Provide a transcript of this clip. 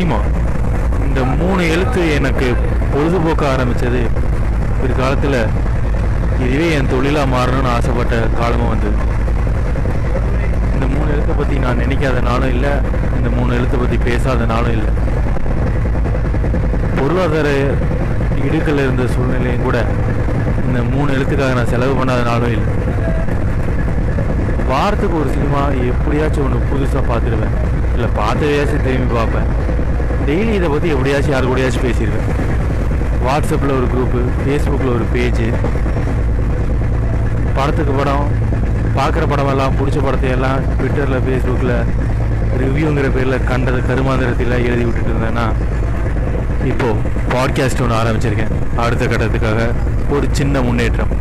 Cinema இந்த மூணு எழுத்து எனக்கு பொழுதுபோக்க ஆரம்பித்தது பிற்காலத்தில் இதுவே என் தொழிலாக மாறணும்னு ஆசைப்பட்ட காலமும் வந்தது. இந்த மூணு எழுத்தை பற்றி நான் நினைக்காத நாளும் இல்லை. இந்த மூணு எழுத்தை பற்றி பேசாத நாளும் இல்லை. பொருளாதார இடுக்கில் இருந்த சூழ்நிலையும் கூட இந்த மூணு எழுத்துக்காக நான் செலவு பண்ணாத நாளும் இல்லை. வாரத்துக்கு ஒரு சினிமா எப்படியாச்சும் ஒன்று புதுசாக பார்த்துருவேன் இல்லை பார்த்ததையாச்சும் திரும்பி பார்ப்பேன். டெய்லி இதை பற்றி எப்படியாச்சும் யார் கூடயாச்சும் பேசிடுவேன் வாட்ஸ்அப்பில் ஒரு குரூப்பு ஃபேஸ்புக்கில் ஒரு பேஜ் படத்துக்கு படம் பார்க்குற படமெல்லாம் பிடிச்ச படத்தையெல்லாம் ட்விட்டரில் ஃபேஸ்புக்கில் ரிவ்யூங்கிற பேரில் கண்டது கருமாந்திரத்தில் எழுதி விட்டுட்டு இருந்தேன்னா இப்போது பாட்காஸ்ட் ஒன்று ஆரம்பிச்சிருக்கேன். அடுத்த கட்டத்துக்காக ஒரு சின்ன முன்னேற்றம்.